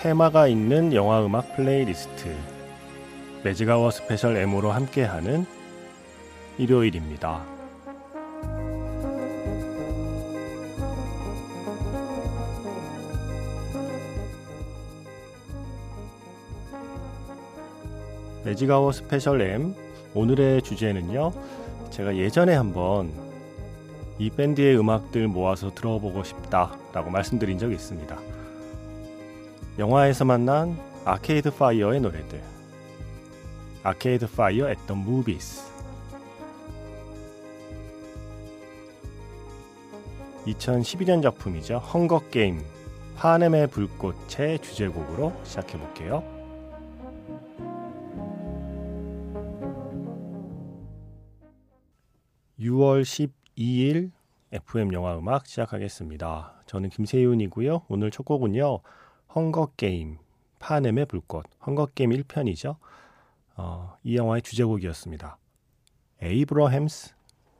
테마가 있는 영화 음악 playlist Magic Hour Special M으로 함께하는 일요일입니다. Magic Hour Special M 오늘의 주제는요. 제가 예전에 한번 이 밴드의 음악들 모아서 들어보고 싶다라고 말씀드린 적이 있습니다. 영화에서 만난 Arcade Fire의 노래들 Arcade Fire at the movies 2012년 작품이죠. 헝거 게임 파넴의 불꽃의 주제곡으로 시작해 볼게요. (6월 12일) FM 영화 음악 시작하겠습니다. 저는 김세윤이고요. 오늘 첫 곡은요. 헝거 게임, 파넴의 불꽃, 헝거 게임 1편이죠. 어, 이 영화의 주제곡이었습니다. Abraham's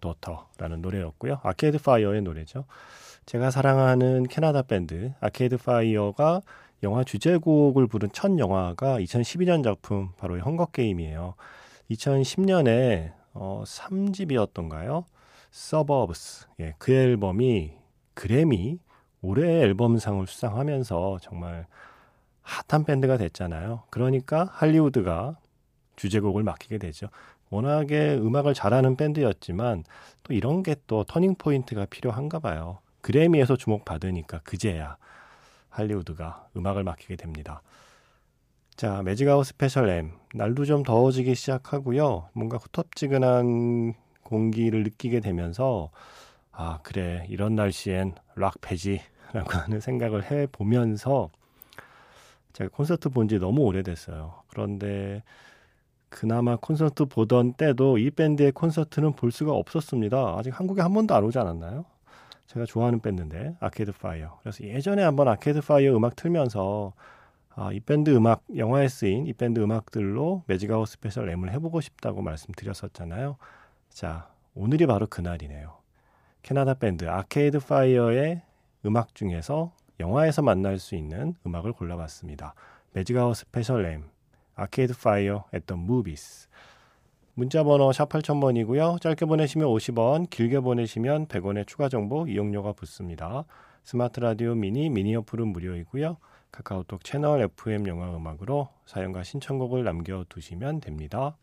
Daughter라는 노래였고요. Arcade Fire의 노래죠. 제가 사랑하는 캐나다 밴드 Arcade Fire가 영화 주제곡을 부른 첫 영화가 2012년 작품 바로 헝거 게임이에요. 2010년에 어, 3집이었던가요? Suburbs. 예, 그 앨범이 그래미 올해 앨범상을 수상하면서 정말 핫한 밴드가 됐잖아요. 그러니까 할리우드가 주제곡을 맡기게 되죠. 워낙에 음악을 잘하는 밴드였지만 또 이런 게 또 turning point가 필요한가 봐요. 그래미에서 주목받으니까 그제야 할리우드가 음악을 맡기게 됩니다. 자, Magic Hour Special M. 날도 좀 더워지기 시작하고요. 뭔가 후텁지근한 공기를 느끼게 되면서 아, 그래. 이런 날씨엔 락페지. 라고 하는 생각을 해 보면서 제가 콘서트 본 지 너무 오래됐어요. 그런데 그나마 콘서트 보던 때도 이 밴드의 콘서트는 볼 수가 없었습니다. 아직 한국에 한 번도 안 오지 않았나요? 제가 좋아하는 밴드인데 아케이드 파이어. 그래서 예전에 한번 아케이드 파이어 음악 틀면서 아, 이 밴드 음악 영화에 쓰인 이 밴드 음악들로 매직아워 스페셜 M을 해보고 싶다고 말씀드렸었잖아요. 자 오늘이 바로 그 날이네요. 캐나다 밴드 아케이드 파이어의 음악 중에서 영화에서 만날 수 있는 음악을 골라봤습니다. 매직아워 스페셜 M, 아케이드 파이어 at the movies. 문자 번호 샵 8000번이고요. 짧게 보내시면 50원, 길게 보내시면 100원의 추가 정보 이용료가 붙습니다. 스마트 라디오 미니, 미니 어플은 무료이고요. 카카오톡 채널 FM 영화 음악으로 사연과 신청곡을 남겨두시면 됩니다.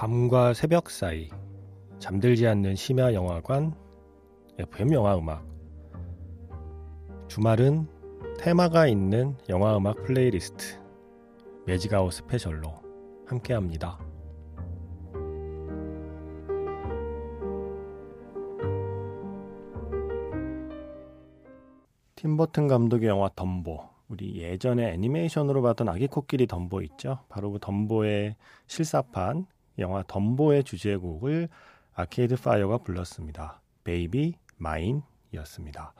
밤과 새벽 사이 잠들지 않는 심야 영화관 FM 영화 음악 주말은 테마가 있는 영화 음악 플레이리스트 매직아워 스페셜로 함께 합니다. 팀버튼 감독의 영화 덤보 우리 예전에 애니메이션으로 봤던 아기 코끼리 덤보 있죠? 바로 그 덤보의 실사판 영화 덤보의 주제곡을 아케이드 파이어가 불렀습니다. Baby Mine이었습니다.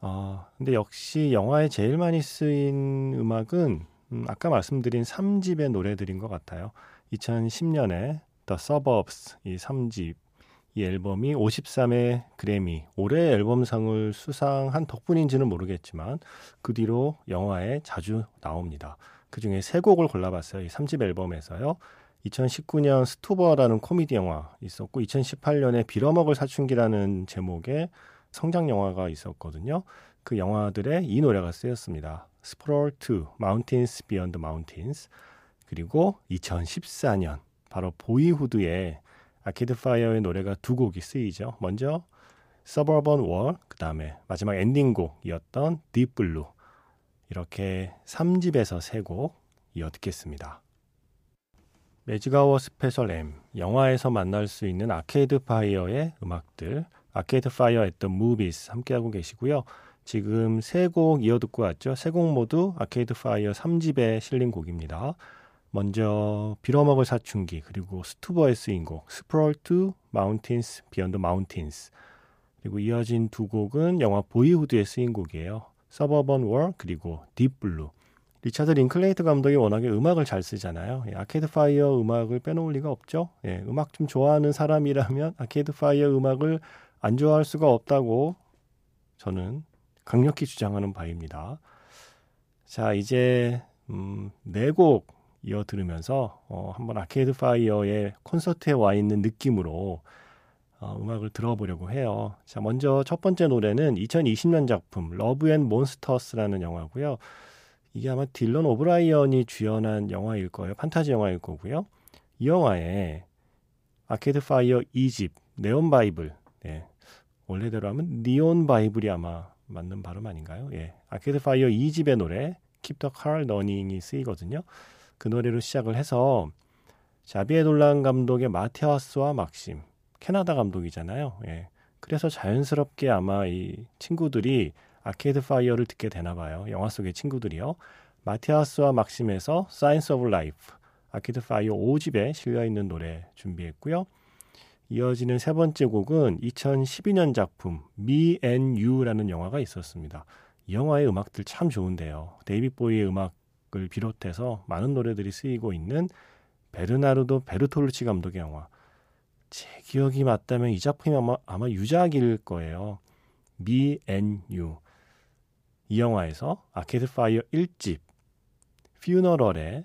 어, 근데 역시 영화에 제일 많이 쓰인 음악은 음, 아까 말씀드린 3집의 노래들인 것 같아요. 2010년에 The Suburbs 이 3집 이 앨범이 53회 그래미 올해의 앨범상을 수상한 덕분인지는 모르겠지만 그 뒤로 영화에 자주 나옵니다. 그 중에 세 곡을 골라봤어요. 이 3집 앨범에서요. 2019년 스투버라는 코미디 영화 있었고 2018년에 빌어먹을 사춘기라는 제목의 성장 영화가 있었거든요. 그 영화들에 이 노래가 쓰였습니다. Sprawl 2, Mountains Beyond Mountains 그리고 2014년 바로 보이후드의 아케이드 파이어의 노래가 두 곡이 쓰이죠. 먼저 Suburban War, 그 다음에 마지막 엔딩곡이었던 Deep Blue 이렇게 3집에서 3곡 이어 듣겠습니다. 매직아워 스페셜 M, 영화에서 만날 수 있는 아케이드 파이어의 음악들, 아케이드 파이어 at the movies 함께하고 계시고요. 지금 세 곡 이어 듣고 왔죠. 세 곡 모두 아케이드 파이어 3집에 실린 곡입니다. 먼저 빌어먹을 사춘기 그리고 스투버에 쓰인 곡 Sprawl Two Mountains Beyond Mountains 그리고 이어진 두 곡은 영화 보이후드에 쓰인 곡이에요. Suburban War 그리고 Deep Blue 리차드 링클레이트 감독이 워낙에 음악을 잘 쓰잖아요. 예, 아케이드 파이어 음악을 빼놓을 리가 없죠. 예, 음악 좀 좋아하는 사람이라면 아케이드 파이어 음악을 안 좋아할 수가 없다고 저는 강력히 주장하는 바입니다. 자, 이제 음, 네 곡 이어 들으면서 어, 한번 아케이드 파이어의 콘서트에 와 있는 느낌으로 어, 음악을 들어보려고 해요. 자, 먼저 첫 번째 노래는 2020년 작품 Love and Monsters라는 영화고요. 이게 아마 딜런 오브라이언이 주연한 영화일 거예요. 판타지 영화일 거고요. 이 영화에 아케이드 파이어 2집 Neon Bible 네. 원래대로 하면 Neon Bible이 아마 맞는 발음 아닌가요? 예. 아케이드 파이어 2집의 노래 Keep the Car Running이 쓰이거든요. 그 노래로 시작을 해서 자비에 돌란 감독의 마티아스와 막심 캐나다 감독이잖아요. 예. 그래서 자연스럽게 아마 이 친구들이 아케이드 파이어를 듣게 되나 봐요. 영화 속의 친구들이요. 마티아스와 막심에서 Signs of Life 아케이드 파이어 5집에 실려 있는 노래 준비했고요. 이어지는 세 번째 곡은 2012년 작품 Me and You라는 영화가 있었습니다. 이 영화의 음악들 참 좋은데요. 데이빗 보위의 음악을 비롯해서 많은 노래들이 쓰이고 있는 베르나르도 베르톨루치 감독의 영화. 제 기억이 맞다면 이 작품이 아마, 아마 유작일 거예요. Me and. 이 영화에서 아케이드 파이어 1집 Funeral의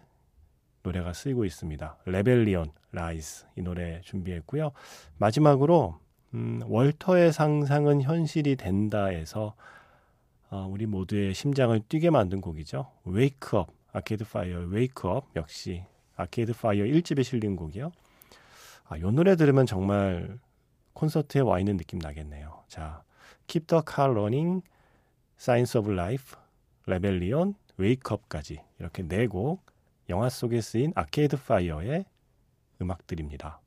노래가 쓰이고 있습니다. Rebellion Lies 이 노래 준비했고요. 마지막으로 음, 월터의 상상은 현실이 된다에서 어, 우리 모두의 심장을 뛰게 만든 곡이죠. Wake Up 아케이드 파이어 Wake Up 역시 아케이드 파이어 1집에 실린 곡이요. 아, 이 노래 들으면 정말 콘서트에 와 있는 느낌 나겠네요. 자, Keep the Car Running, Signs of Life, Rebellion, Wake Up까지 이렇게 네 곡 영화 속에 쓰인 아케이드 파이어의 음악들입니다.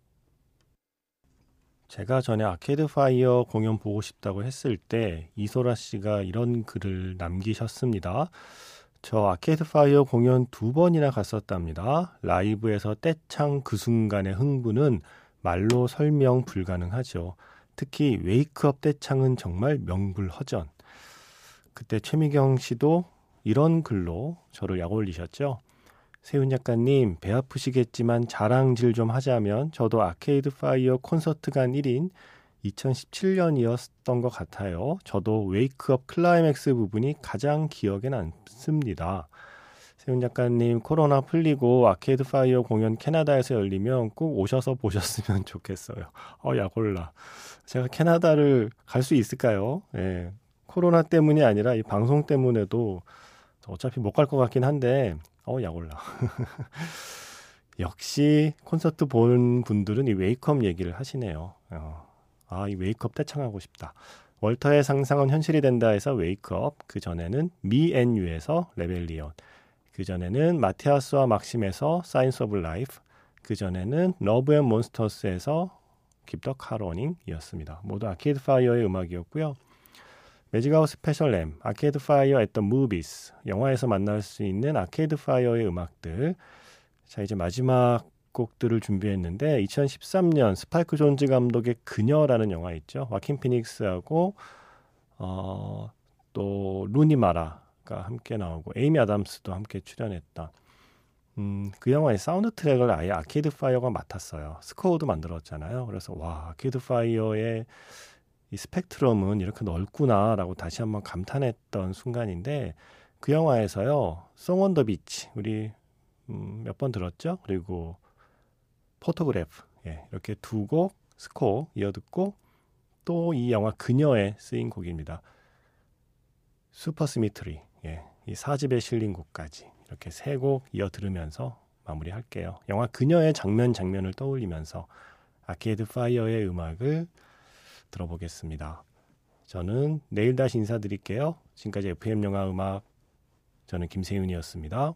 제가 전에 아케이드 파이어 공연 보고 싶다고 했을 때 이소라 씨가 이런 글을 남기셨습니다. 저 Arcade Fire 공연 두 번이나 갔었답니다. 라이브에서 떼창 그 순간의 흥분은 말로 설명 불가능하죠. 특히 Wake Up 떼창은 정말 명불허전. 그때 최미경 씨도 이런 글로 저를 약 올리셨죠. 세윤 작가님, 배 아프시겠지만 자랑질 좀 하자면 저도 Arcade Fire 콘서트 간 1인 2017년이었던 것 같아요. 저도 Wake Up 클라이맥스 부분이 가장 기억에 남습니다. 세윤 작가님, 코로나 풀리고 Arcade Fire 공연 캐나다에서 열리면 꼭 오셔서 보셨으면 좋겠어요. 어, 약 올라. 제가 캐나다를 갈 수 있을까요? 예. 코로나 때문이 아니라 이 방송 때문에도 어차피 못 갈 것 같긴 한데, 어, 약 올라. 역시 콘서트 본 분들은 이 Wake Up 얘기를 하시네요. 어, 아, 이 Wake Up 떼창하고 싶다. 월터의 상상은 현실이 된다 해서 Wake Up, 그 전에는 Me and You에서 Rebellion, 그 전에는 마티아스와 막심에서 Signs of Life, 그 전에는 러브 앤 몬스터스에서 깁더 카로닝이었습니다. 모두 Arcade Fire의 음악이었고요. Magic Hour Special 램, Arcade Fire at the Movies, 영화에서 만날 수 있는 Arcade Fire의 음악들. 자, 이제 마지막 곡들을 준비했는데 2013년 스파이크 존즈 감독의 그녀라는 영화 있죠. 와킨 피닉스하고 어, 또 루니 마라가 함께 나오고 에이미 아담스도 함께 출연했다. 음, 그 영화의 사운드 트랙을 아예 Arcade Fire가 맡았어요. 스코어도 만들었잖아요. 그래서 와, Arcade Fire의 이 스펙트럼은 이렇게 넓구나라고 다시 한번 감탄했던 순간인데 그 영화에서요. Song on the Beach 우리 음, 몇 번 들었죠? 그리고 Photograph 예, 이렇게 두 곡 스코어 이어 듣고 또 이 영화 그녀에 쓰인 곡입니다. Supersymmetry 예, 이 4집에 실린 곡까지 이렇게 세 곡 이어 들으면서 마무리할게요. 영화 그녀의 장면 장면을 떠올리면서 Arcade Fire의 음악을 들어보겠습니다. 저는 내일 다시 인사드릴게요. 지금까지 FM 영화 음악 저는 김세윤이었습니다.